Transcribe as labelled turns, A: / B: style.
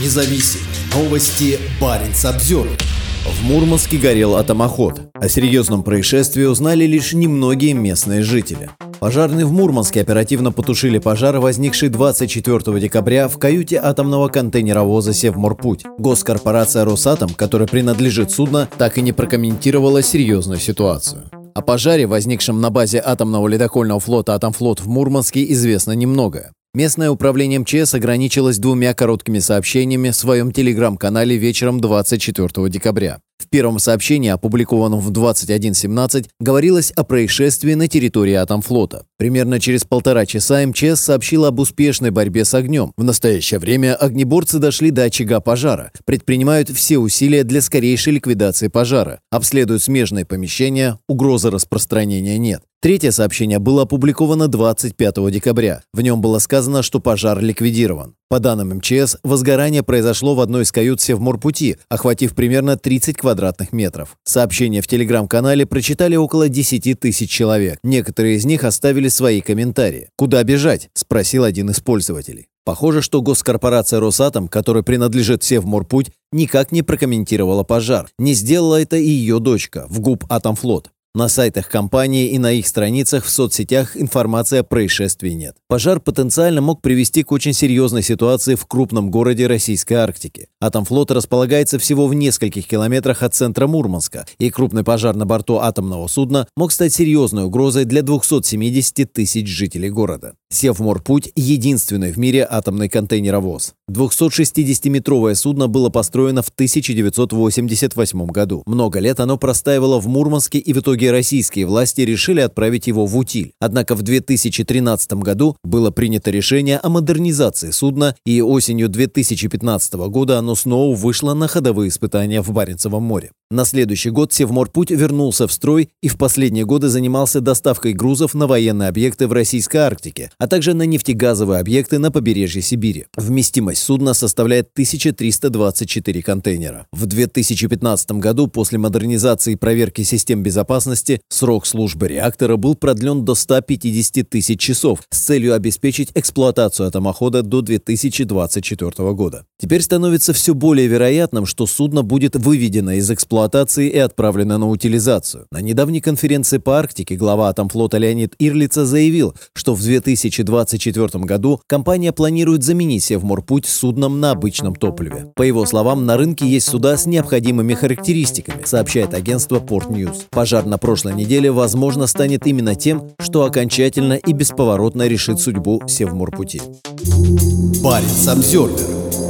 A: независим. Новости Баренц обзор.
B: В Мурманске горел атомоход. О серьезном происшествии узнали лишь немногие местные жители. Пожарные в Мурманске оперативно потушили пожар, возникший 24 декабря в каюте атомного контейнеровоза «Севморпуть». Госкорпорация «Росатом», которой принадлежит судно, так и не прокомментировала серьезную ситуацию. О пожаре, возникшем на базе атомного ледокольного флота «Атомфлот» в Мурманске, известно немного. Местное управление МЧС ограничилось двумя короткими сообщениями в своем телеграм-канале вечером 24 декабря. В первом сообщении, опубликованном в 21.17, говорилось о происшествии на территории Атомфлота. Примерно через полтора часа МЧС сообщила об успешной борьбе с огнем. В настоящее время огнеборцы дошли до очага пожара, предпринимают все усилия для скорейшей ликвидации пожара, обследуют смежные помещения, угрозы распространения нет. Третье сообщение было опубликовано 25 декабря. В нем было сказано, что пожар ликвидирован. По данным МЧС, возгорание произошло в одной из кают Севморпути, охватив примерно 30 квадратных метров. Сообщение в телеграм-канале прочитали около 10 тысяч человек. Некоторые из них оставили свои комментарии. «Куда бежать?» – спросил один из пользователей. Похоже, что госкорпорация «Росатом», которой принадлежит Севморпуть, никак не прокомментировала пожар. Не сделала это и ее дочка, в ГУП «Атомфлот». На сайтах компании и на их страницах в соцсетях информации о происшествии нет. Пожар потенциально мог привести к очень серьезной ситуации в крупном городе российской Арктики. Атомфлот располагается всего в нескольких километрах от центра Мурманска, и крупный пожар на борту атомного судна мог стать серьезной угрозой для 270 тысяч жителей города. Севморпуть – единственный в мире атомный контейнеровоз. 260-метровое судно было построено в 1988 году. Много лет оно простаивало в Мурманске, и в итоге российские власти решили отправить его в утиль. Однако в 2013 году было принято решение о модернизации судна, и осенью 2015 года оно снова вышло на ходовые испытания в Баренцевом море. На следующий год Севморпуть вернулся в строй и в последние годы занимался доставкой грузов на военные объекты в российской Арктике, а также на нефтегазовые объекты на побережье Сибири. Вместимость судна составляет 1324 контейнера. В 2015 году после модернизации и проверки систем безопасности срок службы реактора был продлен до 150 тысяч часов с целью обеспечить эксплуатацию атомохода до 2024 года. Теперь становится все более вероятным, что судно будет выведено из эксплуатации и отправлено на утилизацию. На недавней конференции по Арктике глава Атомфлота Леонид Ирлица заявил, что в 2024 году компания планирует заменить Севморпуть судном на обычном топливе. По его словам, на рынке есть суда с необходимыми характеристиками, сообщает агентство Port News. Пожар на прошлой неделе, возможно, станет именно тем, что окончательно и бесповоротно решит судьбу Севморпути.
A: Баренц Обзервер